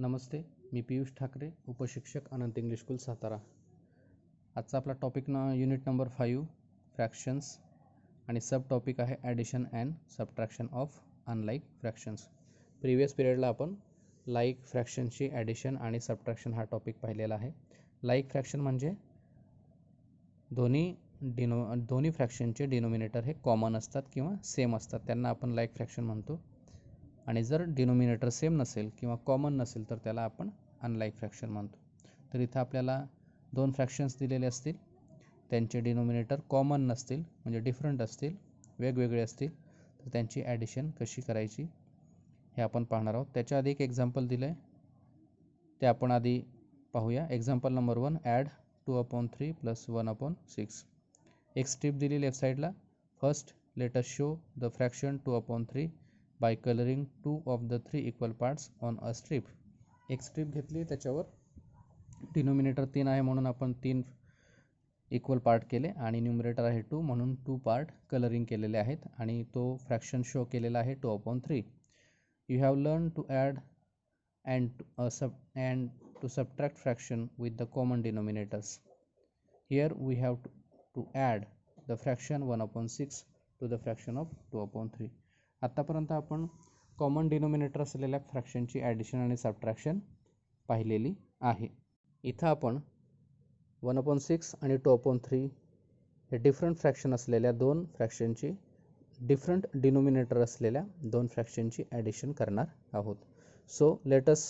नमस्ते मी पियुष ठाकरे उपशिक्षक Anant English school Satara. आजचा आपला टॉपिक ना युनिट नंबर फाईव्ह फ्रॅक्शन्स आणि सब टॉपिक आहे addition and subtraction of unlike fractions previous पिरियडला आपण लाईक फ्रॅक्शनची ॲडिशन आणि सबट्रॅक्शन हा टॉपिक पाहिलेला आहे. लाईक फ्रॅक्शन म्हणजे दोन्ही डिनो दोन्ही फ्रॅक्शनचे डिनोमिनेटर हे कॉमन असतात किंवा सेम असतात. त्यांना आपण लाईक फ्रॅक्शन म्हणतो. आणि जर डिनोमिनेटर सेम नसेल किंवा कॉमन नसेल तर त्याला आपण अनलाईक फ्रॅक्शन म्हणतो. तर इथं आपल्याला दोन फ्रॅक्शन्स दिलेले असतील. त्यांचे डिनोमिनेटर कॉमन नसतील म्हणजे डिफरंट असतील वेगवेगळे असतील तर त्यांची ॲडिशन कशी करायची हे आपण पाहणार आहोत. त्याच्या आधी एक एक्झाम्पल दिलं आहे ते आपण आधी पाहूया. Example number one add two upon three plus one upon six एक स्ट्रीप दिली लेफ्ट साईडला first let's show the fraction two upon three by colouring two of the three equal parts on a strip एक strip घेतली त्याच्यावर denominator तीन आहे म्हणून आपण तीन इक्वल पार्ट केले आणि न्युमरेटर आहे टू म्हणून टू पार्ट कलरिंग केलेले आहेत आणि तो फ्रॅक्शन शो केलेला आहे two upon three you have learn to add and sub and to subtract fraction with the common denominators here we have to to add the fraction one upon six to the fraction of two upon three आत्तापर्यंत आपण common denominator असलेल्या फ्रॅक्शनची addition आणि subtraction पाहिलेली आहे. इथं आपण one upon six आणि two upon three हे डिफरंट फ्रॅक्शन असलेल्या दोन फ्रॅक्शनची डिफरंट डिनोमिनेटर असलेल्या दोन फ्रॅक्शनची ॲडिशन करणार आहोत. So let's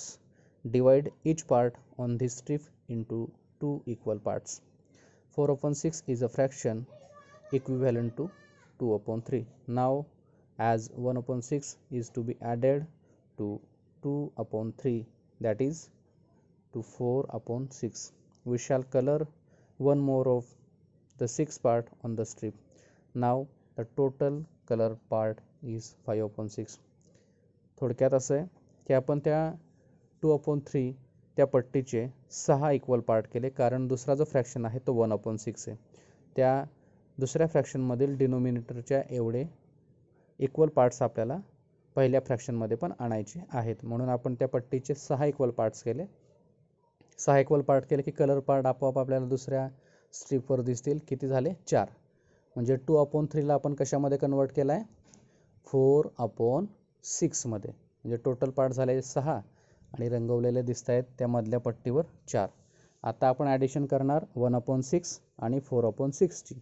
divide each part on this strip into two equal parts four upon six is a fraction equivalent to two upon three now as 1 upon 6 is to be added to 2 upon 3 that is to 4 upon 6 we shall color one more of the six part on the strip now the total color part is 5 upon 6 थोडक्यात असं आहे की आपण त्या to upon three त्या पट्टीचे सहा equal part केले कारण दुसरा जो फ्रॅक्शन आहे तो वन अपॉन सिक्स आहे त्या दुसऱ्या फ्रॅक्शनमधील डिनोमिनेटरच्या एवढे इक्वल पार्ट्स आपल्याला पहिल्या फ्रॅक्शनमध्ये पण आणायचे आहेत. म्हणून आपण त्या पट्टीचे सहा इक्वल पार्ट्स केले. सहा इक्वल पार्ट केले की कलर पार्ट आपोआप आपल्याला दुसऱ्या स्ट्रीपवर दिसतील. किती झाले? चार. म्हणजे टू अपॉन थ्रीला आपण कशामध्ये कन्वर्ट केला आहे फोर अपॉन सिक्समध्ये म्हणजे टोटल पार्ट झाले सहा आणि रंगवलेले दिसत आहेत त्या मधल्या पट्टीवर चार. आता आपण ॲडिशन करणार वन अपॉन सिक्स आणि फोर अपॉन सिक्सची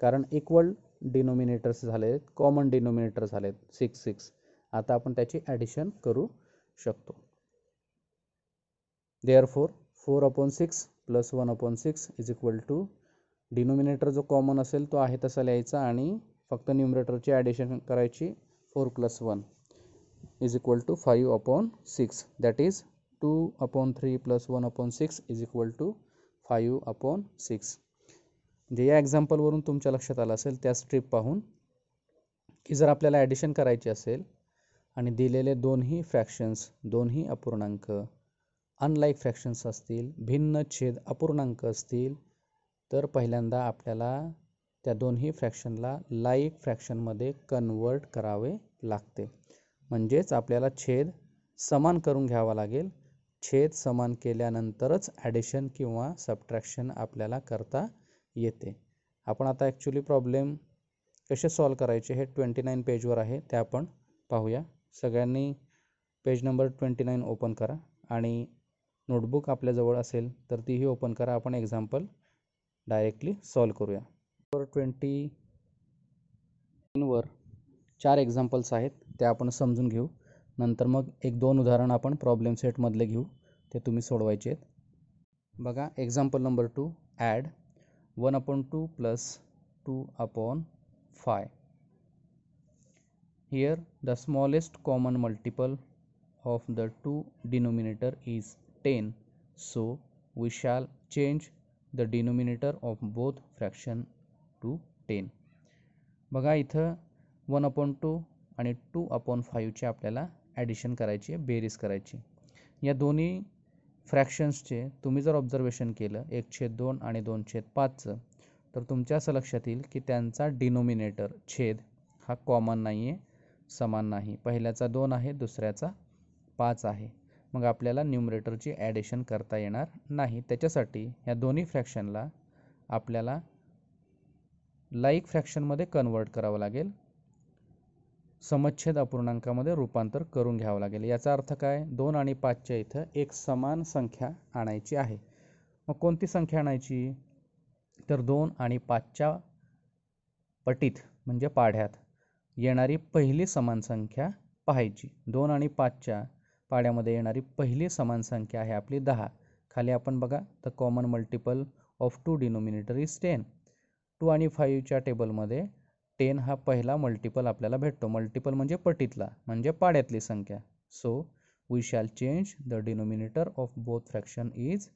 कारण इक्वल डिनोमिनेटर्स झाले आहेत कॉमन डिनोमिनेटर झाले आहेत सिक्स सिक्स आता आपण त्याची ॲडिशन करू शकतो. There four four upon six plus one upon six is equal to denominator जो कॉमन असेल तो आहे तसा लिहायचा आणि फक्त न्युमरेटरची ॲडिशन करायची four plus one is equal to five upon six that is two upon three plus one upon six is equal to five upon six म्हणजे या एक्झाम्पलवरून तुमच्या लक्षात आलं असेल त्या स्ट्रीप पाहून की जर आपल्याला ॲडिशन करायची असेल आणि दिलेले दोन्ही फ्रॅक्शन्स दोन्ही अपूर्णांक अनलाईक फ्रॅक्शन्स असतील भिन्न छेद अपूर्णांक असतील तर पहिल्यांदा आपल्याला त्या दोन्ही फ्रॅक्शनला लाईक फ्रॅक्शनमध्ये कन्वर्ट करावे लागते. म्हणजेच आपल्याला छेद समान करून घ्यावा लागेल. छेद समान केल्यानंतरच ॲडिशन किंवा सबट्रॅक्शन आपल्याला करता येते. आपण आता ॲक्च्युली प्रॉब्लेम कसे सॉल्व करायचे हे ट्वेंटी नाईन पेजवर आहे ते आपण पाहूया. सगळ्यांनी page number twenty nine open करा आणि नोटबुक आपल्याजवळ असेल तर तीही ओपन करा. आपण एक्झाम्पल डायरेक्टली सॉल्व करूया. नंबर ट्वेंटी नाईनवर चार एक्झाम्पल्स आहेत ते आपण समजून घेऊ. नंतर मग एक दोन उदाहरण आपण प्रॉब्लेम सेटमधले घेऊ ते तुम्ही सोडवायचे आहेत. बघा example number two add one upon two plus two upon five. Here the smallest common multiple of the two denominator is ten so we shall change the denominator of both fraction to ten बघा इथं one upon two आणि two upon फायूचे आपल्याला addition करायची आहे बेरीज करायची या दोन्ही फ्रॅक्शन्सचे तुम्ही जर ऑब्झर्वेशन केलं एक छेद दोन आणि दोन छेद पाचचं तर तुमच्या असं लक्षात येईल की त्यांचा डिनोमिनेटर छेद हा कॉमन नाही आहे समान नाही. पहिल्याचा दोन आहे दुसऱ्याचा पाच आहे. मग आपल्याला न्युमरेटरची ॲडिशन करता येणार नाही. त्याच्यासाठी ह्या दोन्ही फ्रॅक्शनला आपल्याला लाईक फ्रॅक्शनमध्ये कन्वर्ट करावं लागेल. समच्छेद अपूर्णांकामध्ये रूपांतर करून घ्यावं लागेल. याचा अर्थ काय? दोन आणि पाचच्या इथं एक समान संख्या आणायची आहे. मग कोणती संख्या आणायची? तर दोन आणि पाचच्या पटीत म्हणजे पाढ्यात येणारी पहिली समान संख्या पाहायची. दोन आणि पाचच्या पाड्यामध्ये येणारी पहिली समान संख्या आहे आपली दहा. खाली आपण बघा the common multiple of two denominator is ten two आणि फाईव्हच्या टेबलमध्ये टेन हा पहिला मल्टिपल आपल्याला भेटतो. मल्टिपल म्हणजे पटीतला म्हणजे पाड्यातली संख्या. So we shall change the denominator of both fraction is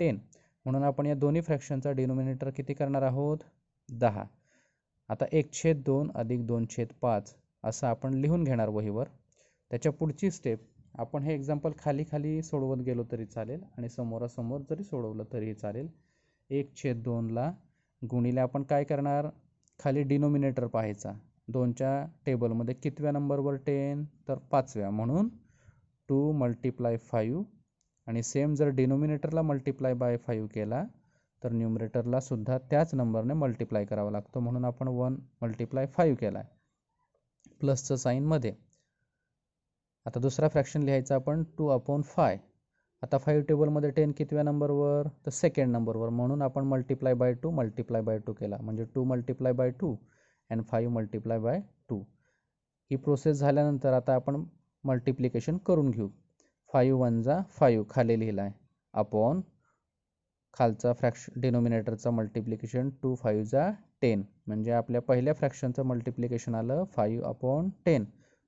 ten म्हणून आपण या दोन्ही फ्रॅक्शनचा डिनोमिनेटर किती करणार आहोत? दहा. आता एक छेद दोन अधिक दोन छेद पाच असं आपण लिहून घेणार वहीवर. त्याच्या पुढची स्टेप आपण हे एक्झाम्पल खाली खाली सोडवत गेलो तरी चालेल आणि समोरासमोर जरी सोडवलं तरीही चालेल. एक छेद दोनला गुणिले आपण काय करणार? खाली डिनोमिनेटर पाहायचा. दोनच्या टेबलमध्ये कितव्या नंबरवर टेन? तर पाचव्या. म्हणून टू मल्टिप्लाय फाईव्ह. आणि सेम जर डिनोमिनेटरला मल्टिप्लाय बाय फाईव्ह केला तर न्युमरेटरला सुद्धा त्याच नंबरने मल्टिप्लाय करावा लागतो. म्हणून आपण वन मल्टिप्लाय फाईव्ह केला आहे प्लसचं साईनमध्ये. आता दुसरा फ्रॅक्शन लिहायचा आपण टू अपॉन फाय. आता फाईव्ह टेबलमध्ये टेन कितव्या नंबरवर तर सेकंड नंबरवर म्हणून आपण multiply by two multiply by two केला. म्हणजे two multiply by two and five multiply by two he process झाल्यानंतर आता आपण मल्टिप्लिकेशन करून घेऊ. फाईव्ह वन जा फाईव्ह खाली लिहिला आहे अपॉन खालचा फ्रॅक्श डिनोमिनेटरचा मल्टिप्लिकेशन टू फाईव्ह जा टेन म्हणजे आपल्या पहिल्या फ्रॅक्शनचं मल्टिप्लिकेशन आलं फाईव्ह अपॉन टेन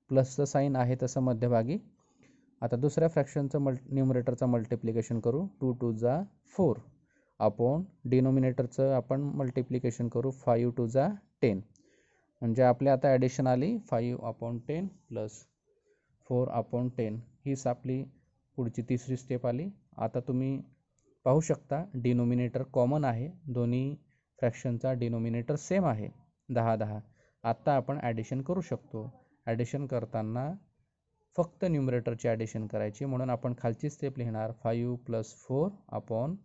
प्लसचं साईन आहे तसं मध्यभागी. आता दुसऱ्या फ्रॅक्शनचं मल् न्युमरेटरचं मल्टिप्लिकेशन करू. टू टू जा फोर अपॉन डिनोमिनेटरचं आपण मल्टिप्लिकेशन करू. फाईव्ह टू जा टेन म्हणजे आपल्या आता ॲडिशन आली. Five upon ten plus four upon ten हीच आपली पुढची तिसरी स्टेप आली. आता तुम्ही पाहू शकता डिनोमिनेटर कॉमन आहे. दोन्ही फ्रॅक्शनचा डिनोमिनेटर सेम आहे. दहा दहा. आत्ता आपण ॲडिशन करू शकतो. ॲडिशन करताना फक्त न्युमरेटरची ॲडिशन करायची. म्हणून आपण खालची स्टेप लिहिणार five plus four upon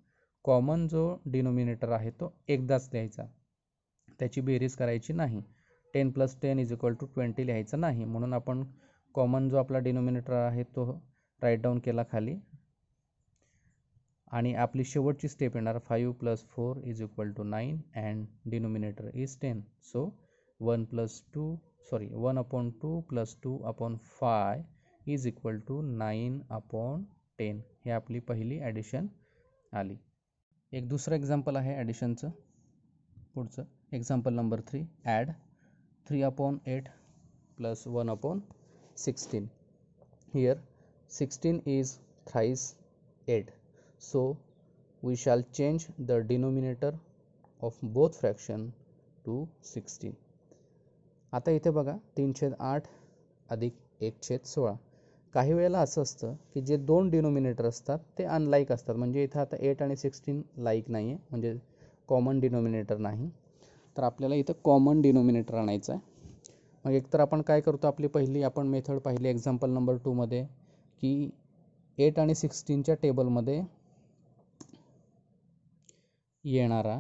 common जो डिनोमिनेटर आहे तो एकदाच लिहायचा. त्याची बेरीज करायची नाही. Ten plus ten is equal to twenty लिहायचं नाही. म्हणून आपण कॉमन जो आपला डिनोमिनेटर आहे तो राईट डाऊन केला खाली. आणि आपली शेवटची स्टेप येणार five plus four is equal to nine and denominator is ten so one plus two sorry one upon two plus two upon five is equal to nine upon ten हे आपली पहिली addition आली. एक दुसरं example आहे ॲडिशनचं पुढचं. Example number three add three upon eight plus one upon sixteen here sixteen is thrice eight so we shall change the denominator of both fraction to sixteen आता इथे बघा तीन छेद आठ अधिक एक छेद सोळा. काही वेळेला असं असतं की जे दोन डिनोमिनेटर असतात ते अनलाईक असतात. म्हणजे इथं आता एट आणि सिक्स्टीन लाईक नाही आहे म्हणजे कॉमन डिनोमिनेटर नाही. तर आपल्याला इथं कॉमन डिनोमिनेटर आणायचं आहे. मग एकतर आपण काय करतो आपली पहिली आपण मेथड पाहिली एक्झाम्पल नंबर टूमध्ये की एट आणि सिक्स्टीनच्या टेबलमध्ये येणारा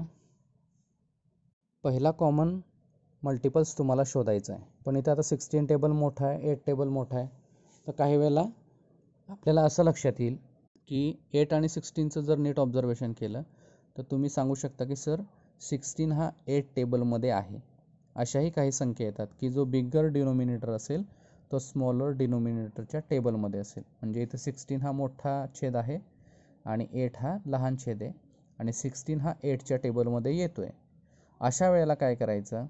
पहिला कॉमन मल्टिपल्स तुम्हाला शोधायचा आहे. पण इथं आता सिक्स्टीन टेबल मोठा आहे एट टेबल मोठा आहे. तर काही वेळेला आपल्याला असं लक्षात येईल की एट आणि सिक्स्टीनचं जर नीट ऑब्झर्वेशन केलं तर तुम्ही सांगू शकता की सर सिक्स्टीन हा एट टेबलमध्ये आहे. अशाही काही संख्या येतात की जो बिगर डिनोमिनेटर असेल तो स्मॉलर डिनोमिनेटरच्या टेबलमध्ये असेल. म्हणजे इथं सिक्स्टीन हा मोठा छेद आहे आणि एट हा लहान छेद आहे आणि सिक्स्टीन हा एटच्या टेबलमध्ये येतो आहे अशा वेळेला काय करायचं?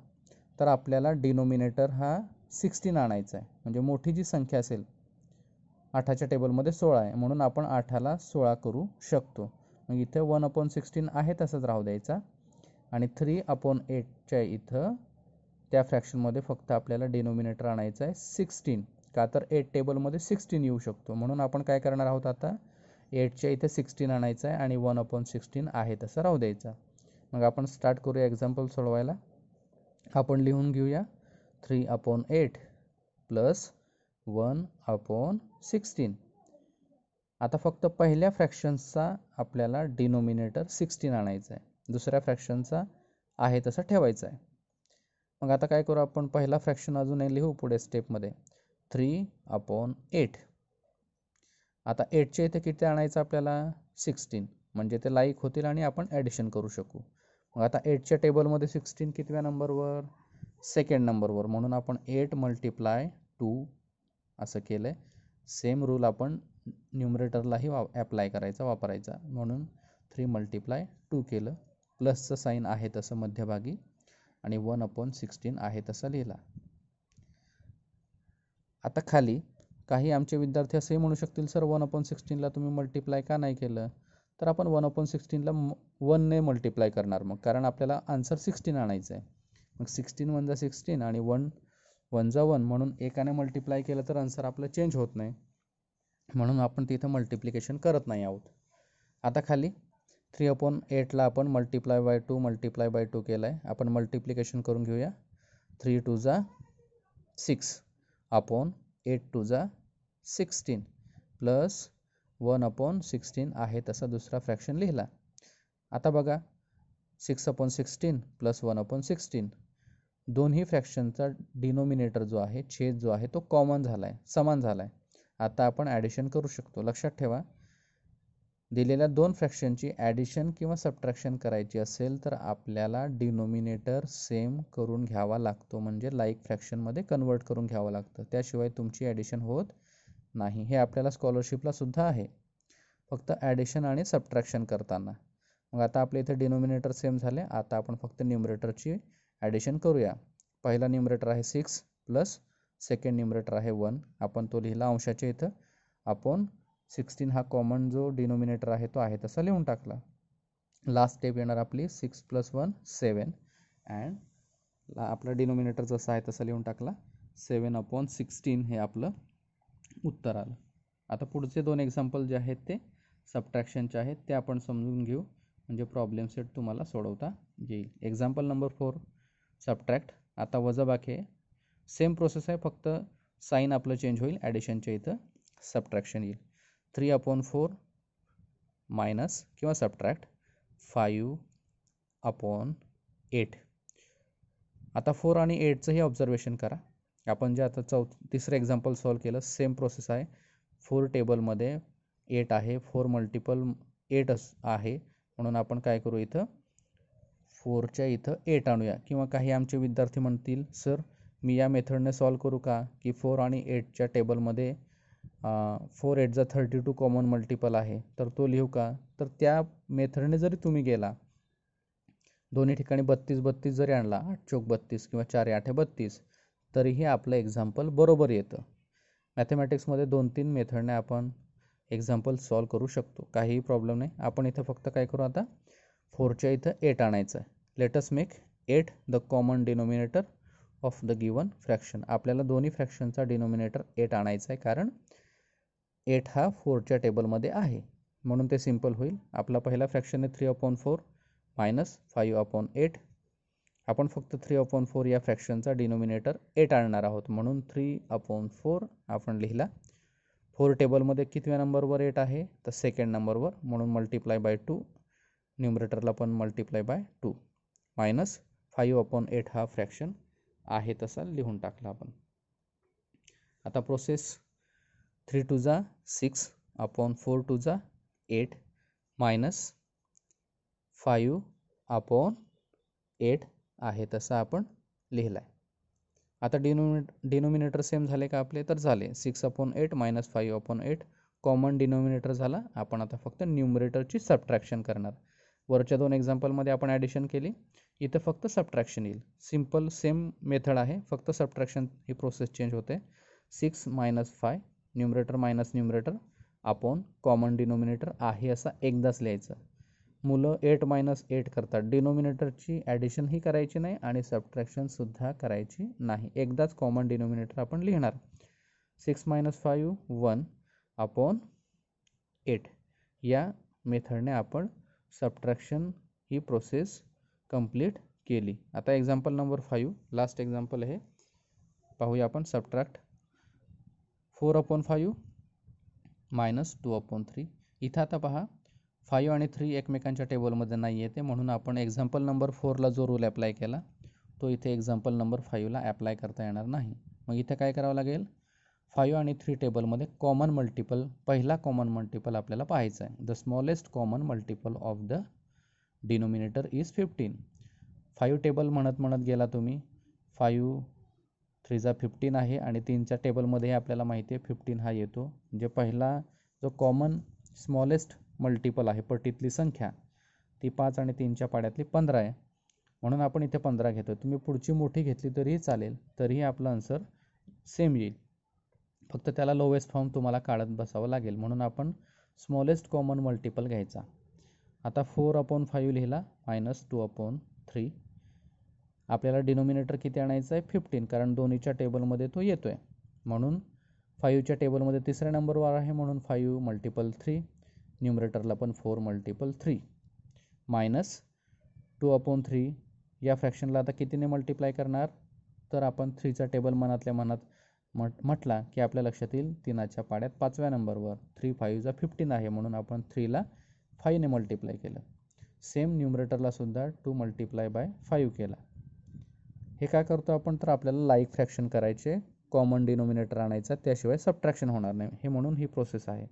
तर आपल्याला डिनोमिनेटर हा सिक्स्टीन आणायचा आहे. म्हणजे मोठी जी संख्या असेल आठाच्या टेबलमध्ये सोळा आहे. म्हणून आपण आठाला सोळा करू शकतो. मग इथे वन अपॉन सिक्स्टीन आहे तसंच राहू द्यायचा. आणि थ्री अपॉन एटच्या इथं त्या फ्रॅक्शनमध्ये फक्त आपल्याला डिनोमिनेटर आणायचं आहे सिक्स्टीन. का तर एट टेबलमध्ये सिक्स्टीन येऊ शकतो. म्हणून आपण काय करणार आहोत आता? एटच्या इथे सिक्स्टीन आणायचं आहे आणि वन अपॉन सिक्स्टीन आहे तसं राहू द्यायचा. मग आपण स्टार्ट करूया एक्झाम्पल सोडवायला. आपण लिहून घेऊया. Three upon eight plus one upon sixteen. आता फक्त पहिल्या फ्रॅक्शन्सचा आपल्याला डिनोमिनेटर सिक्स्टीन आणायचा आहे दुसऱ्या फ्रॅक्शनचा आहे तसा ठेवायचा आहे मग आता काय करू आपण? पहिला फ्रॅक्शन अजूनही लिहू पुढे स्टेपमध्ये. Three upon eight. आता एटच्या इथे किती आणायचं आपल्याला? सिक्स्टीन. म्हणजे ते लाईक होतील आणि आपण ॲडिशन करू शकू. मग आता एटच्या टेबलमध्ये सिक्स्टीन कितव्या नंबरवर? सेकंड नंबरवर. म्हणून आपण एट मल्टिप्लाय टू असं केलं आहे सेम रूल आपण न्युमरेटरलाही वा ॲप्लाय करायचा वापरायचा. म्हणून थ्री मल्टिप्लाय टू केलं. प्लसचं साईन आहे तसं मध्यभागी आणि वन अपॉन सिक्स्टीन आहे तसं लिहिला. आता खाली काही आमचे विद्यार्थी असेही म्हणू शकतील सर वन अपॉन सिक्स्टीनला तुम्ही मल्टिप्लाय का नाही केलं? तर आपण वन अपॉन सिक्स्टीनला वनने मल्टिप्लाय करणार मग कारण आपल्याला आन्सर सिक्स्टीन आणायचं आहे मग सिक्स्टीन वन जा सिक्स्टीन आणि वन वन जा वन म्हणून एकाने मल्टिप्लाय केलं तर आन्सर आपलं चेंज होत नाही. म्हणून आपण तिथं मल्टिप्लिकेशन करत नाही आहोत. आता खाली थ्री अपॉन एटला आपण multiply by two multiply by two केलं आहे आपण मल्टिप्लिकेशन करून घेऊया. थ्री टू जा सिक्स अपॉन एट टू जा sixteen plus one upon sixteen आहे तसा दुसरा फ्रॅक्शन लिहिला. आता बघा six upon sixteen plus one upon sixteen दोन्ही फ्रॅक्शनचा डिनोमिनेटर जो आहे छेद जो आहे तो कॉमन झाला आहे समान झाला आहे आता आपण ॲडिशन करू शकतो. लक्षात ठेवा दिलेल्या दोन फ्रॅक्शनची ॲडिशन किंवा सबट्रॅक्शन करायची असेल तर आपल्याला डिनोमिनेटर सेम करून घ्यावा लागतो. म्हणजे लाईक फ्रॅक्शनमध्ये कन्वर्ट करून घ्यावं लागतं. त्याशिवाय तुमची ॲडिशन होत नाही. हे आपल्याला स्कॉलरशिपला सुद्धा आहे. फक्त ॲडिशन आणि सबट्रॅक्शन करताना. मग आता आपल्या इथे डिनोमिनेटर सेम झाले. आता आपण फक्त न्युमरेटरची ॲडिशन करूया. पहिला न्युमरेटर आहे सिक्स प्लस सेकंड न्युमरेटर आहे वन आपण तो लिहिला अंशाच्या इथं. आपण सिक्स्टीन हा कॉमन जो डिनोमिनेटर आहे तो आहे तसा लिहून टाकला. लास्ट स्टेप येणार आपली six plus one seven and आपला डिनोमिनेटर जसा आहे तसा लिहून टाकला. सेवन अपॉन सिक्स्टीन हे आपलं उत्तर आलं. आता पुढचे दोन एक्झाम्पल जे आहेत ते सबट्रॅक्शनचे आहेत ते आपण समजून घेऊ. म्हणजे प्रॉब्लेम सेट तुम्हाला सोडवता येईल. एक्झाम्पल नंबर फोर सबट्रॅक्ट आता वजाबाकी आहे. सेम प्रोसेस आहे फक्त साईन आपलं चेंज होईल ॲडिशनच्या इथं सबट्रॅक्शन येईल. थ्री अपॉन फोर मायनस किंवा सबट्रॅक्ट फाईव्ह अपॉन एट आता फोर आणि एटचंही ऑब्झर्वेशन करा. आपण जे आता चौ तिसरं एक्झाम्पल सॉल्व केलं सेम प्रोसेस आहे. फोर टेबलमध्ये एट आहे. फोर मल्टिपल एट अस आहे. म्हणून आपण काय करू इथं? फोरच्या इथं एट आणूया. किंवा काही आमचे विद्यार्थी म्हणतील सर मी या मेथडने सॉल्व करू का? की फोर आणि एटच्या टेबलमध्ये four eight thirty two common multiple आहे तर तो लिहू का? तर त्या मेथडने जरी तुम्ही गेला दोन्ही ठिकाणी बत्तीस बत्तीस जरी आणला आठ चौक बत्तीस किंवा चार आठ बत्तीस तरीही आपलं एक्झाम्पल बरोबर येतं. मॅथमॅटिक्समध्ये दोन तीन मेथडने आपण एक्झाम्पल सॉल्व करू शकतो. काहीही प्रॉब्लेम नाही. आपण इथं फक्त काय करू आता? फोरच्या इथं एट आणायचं आहे. Let's make eight the common denominator of the given fraction आपल्याला दोन्ही फ्रॅक्शनचा डिनोमिनेटर एट आणायचा आहे कारण एट हा फोरच्या टेबलमध्ये आहे. म्हणून ते सिंपल होईल. आपला पहिला फ्रॅक्शन आहे three upon four minus five upon eight आपण फक्त थ्री अपॉन फोर या फ्रॅक्शनचा डिनोमिनेटर एट आणणार आहोत. म्हणून थ्री अपॉन फोर आपण लिहिला. फोर टेबलमध्ये कितव्या नंबरवर एट आहे? तर सेकंड नंबरवर म्हणून मल्टिप्लाय बाय टू न्युमरेटरला पण multiply by two minus five upon eight हा फ्रॅक्शन आहे तसा लिहून टाकला आपण. आता प्रोसेस थ्री टू जा सिक्स अपॉन फोर टू जा eight minus five upon eight आहे तसा आपण लिहिला आहे आता डिनोमिनेट डिनोमिनेटर सेम झाले का आपले? तर झाले. Six upon eight minus five upon eight common denominator झाला. आपण आता फक्त न्युमरेटरची सबट्रॅक्शन करणार. वरच्या दोन एक्झाम्पलमध्ये आपण ॲडिशन केली. इथं फक्त सबट्रॅक्शन येईल. सिंपल सेम मेथड आहे. फक्त सबट्रॅक्शन ही प्रोसेस चेंज होते. Six minus five numerator minus numerator आपण कॉमन डिनोमिनेटर आहे असा एकदाच लिहायचं. मुलं एट मायनस एट करतात. डिनोमिनेटरची ॲडिशन ही करायची नाही आणि सबट्रॅक्शनसुद्धा करायची नाही. एकदाच कॉमन डिनोमिनेटर आपण लिहिणार. Six minus five one upon eight या मेथडने आपण सबट्रॅक्शन ही प्रोसेस कंप्लीट केली. आता example number five last example आहे. पाहूया आपण subtract four upon five minus two upon three इथं आता पहा फाईव्ह आणि थ्री एकमेकांच्या टेबलमध्ये नाही येते म्हणून आपण एक्झाम्पल नंबर फोरला जो रूल अप्लाय केला तो इथे एक्झाम्पल नंबर फाईव्हला ॲप्लाय करता येणार नाही. मग इथे काय करावं लागेल? फाईव्ह आणि थ्री टेबलमध्ये कॉमन मल्टिपल पहिला कॉमन मल्टिपल आपल्याला पाहायचा आहे. The smallest common multiple of the denominator is fifteen five table म्हणत म्हणत गेला तुम्ही. फाईव्ह थ्रीचा फिफ्टीन आहे आणि तीनच्या टेबलमध्ये आपल्याला माहिती आहे फिफ्टीन हा येतो. म्हणजे पहिला जो कॉमन स्मॉलेस्ट मल्टिपल आहे पटीतली संख्या ती पाच आणि तीनच्या पाड्यातली पंधरा आहे. म्हणून आपण इथे पंधरा घेतो तुम्ही पुढची मोठी घेतली तरीही चालेल. तरीही आपलं आन्सर सेम येईल. फक्त त्याला लोवेस्ट फॉर्म तुम्हाला काढत बसावं लागेल. म्हणून आपण स्मॉलेस्ट कॉमन मल्टिपल घ्यायचा. आता फोर अपॉन फाईव्ह लिहिला मायनस टू अपॉन थ्री आपल्याला डिनोमिनेटर किती आणायचं आहे? फिफ्टीन कारण दोन्हीच्या टेबलमध्ये तो येतो आहे म्हणून फाईव्हच्या टेबलमध्ये तिसऱ्या नंबरवर आहे म्हणून फाईव्ह मल्टिपल थ्री न्युमरेटरला पण four multiple three minus two upon three या फ्रॅक्शनला आता कितीने मल्टिप्लाय करणार? तर आपण थ्रीचा टेबल मनातल्या मनात म्हट म्हटला की आपल्या लक्षात येईल तीनाच्या पाड्यात पाचव्या नंबरवर थ्री फाईव्हचा फिफ्टीन आहे म्हणून आपण थ्रीला फाईव्हने मल्टिप्लाय केलं. सेम न्युमरेटरलासुद्धा टू मल्टिप्लाय बाय फाईव्ह केला. हे काय करतो आपण? तर आपल्याला लाईक फ्रॅक्शन करायचे कॉमन डिनोमिनेटर आणायचा त्याशिवाय सबट्रॅक्शन होणार नाही. हे म्हणून ही प्रोसेस आहे.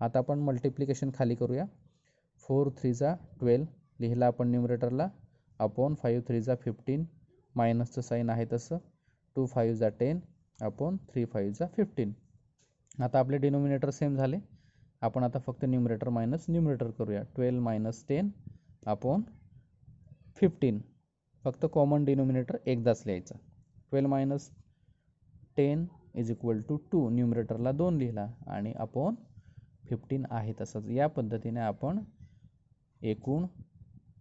आता आपण मल्टिप्लिकेशन खाली करूया. फोर थ्रीचा ट्वेल्व लिहिला आपण न्युमरेटरला अपॉन फाईव्ह थ्रीचा फिफ्टीन मायनसचं साईन आहे तसं. टू फाईव्हचा टेन अपॉन थ्री फाईव्हचा फिफ्टीन. आता आपले डिनोमिनेटर सेम झाले. आपण आता फक्त न्युमरेटर मायनस न्युमरेटर करूया. Twelve minus ten upon fifteen. फक्त कॉमन डिनोमिनेटर एकदाच लिहायचा. Twelve minus ten is equal to two. न्युमरेटरला दोन लिहिला आणि अपॉन फिफ्टीन आहे तसंच. या पद्धतीने आपण एकूण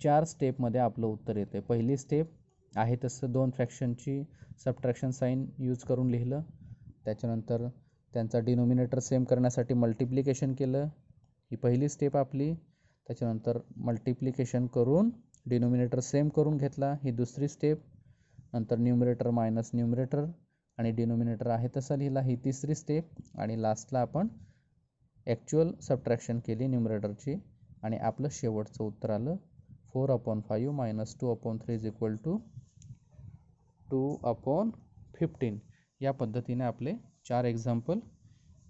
चार स्टेपमध्ये आपलं उत्तर येते पहिली स्टेप आहे तसं दोन फ्रॅक्शनची सबट्रॅक्शन साईन यूज करून लिहिलं. त्याच्यानंतर त्यांचा डिनोमिनेटर सेम करण्यासाठी मल्टिप्लिकेशन केलं. ही पहिली स्टेप आपली. त्याच्यानंतर मल्टिप्लिकेशन करून डिनोमिनेटर सेम करून घेतला. ही दुसरी स्टेप नंतर न्युमरेटर मायनस न्युमरेटर आणि डिनोमिनेटर आहे तसा लिहिला. ही तिसरी स्टेप आणि लास्टला आपण ॲक्च्युअल सबट्रॅक्शन केली न्युमरेटरची आणि आपलं शेवटचं उत्तर आलं. Four upon five minus two upon three is equal to two upon fifteen. या पद्धतीने आपले चार एक्झाम्पल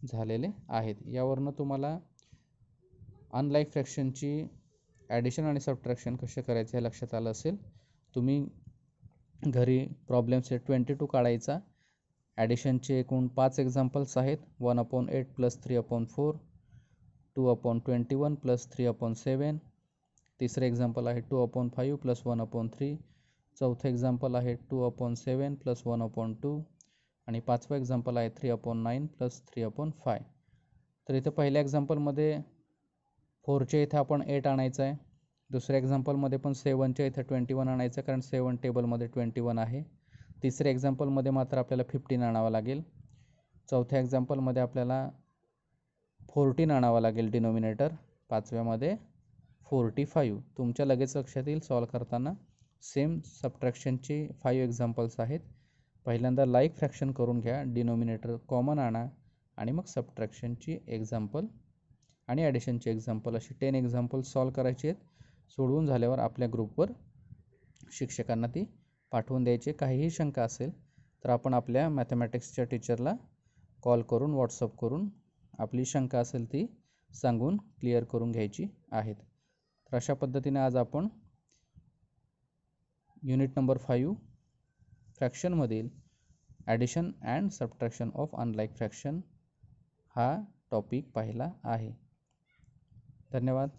झालेले आहेत. यावरनं तुम्हाला अनलाईक फ्रॅक्शनची ॲडिशन आणि सबट्रॅक्शन कसे करायचे हे लक्षात आलं असेल. तुम्ही घरी प्रॉब्लेम सेट ट्वेंटी टू काढायचा. ॲडिशनचे एकूण पाच एक्झाम्पल्स आहेत. One upon eight plus three upon four two upon twenty one plus three upon seven तिसरे एक्झाम्पल आहे two upon five plus one upon three चौथं एक्झाम्पल आहे two upon seven plus one upon two आणि पाचवं example आहे three upon nine plus three upon five तर इथं पहिल्या एक्झाम्पलमध्ये फोरच्या इथे आपण एट आणायचं आहे. दुसऱ्या एक्झाम्पलमध्ये पण सेवनच्या इथे ट्वेंटी वन आणायचं कारण सेवन टेबलमध्ये ट्वेंटी वन आहे. तिसऱ्या एक्झाम्पलमध्ये मात्र आपल्याला फिफ्टीन आणावं लागेल. चौथ्या एक्झाम्पलमध्ये आपल्याला फोर्टीन आणावं लागेल डिनोमिनेटर पाचव्यामध्ये फोर्टी फाईव्ह तुमच्या लगेच लक्षात येईल सॉल्व करताना. सेम सबट्रॅक्शनचे फाईव्ह एक्झाम्पल्स आहेत. पहिल्यांदा लाईक फ्रॅक्शन करून घ्या डिनोमिनेटर कॉमन आणा आणि मग सबट्रॅक्शनची एक्झाम्पल आणि ॲडिशनची एक्झाम्पल अशी टेन एक्झाम्पल सॉल्व करायची आहेत. सोडवून झाल्यावर आपल्या ग्रुपवर शिक्षकांना ती पाठवून द्यायची काहीही शंका असेल तर आपण आपल्या मॅथमॅटिक्सच्या टीचरला कॉल करून व्हॉट्सअप करून आपली शंका असेल ती सांगून क्लिअर करून घ्यायची आहेत. तर अशा पद्धतीने आज आपण unit number five फ्रॅक्शनमधील addition and subtraction of unlike fraction हा टॉपिक पाहिला आहे. धन्यवाद.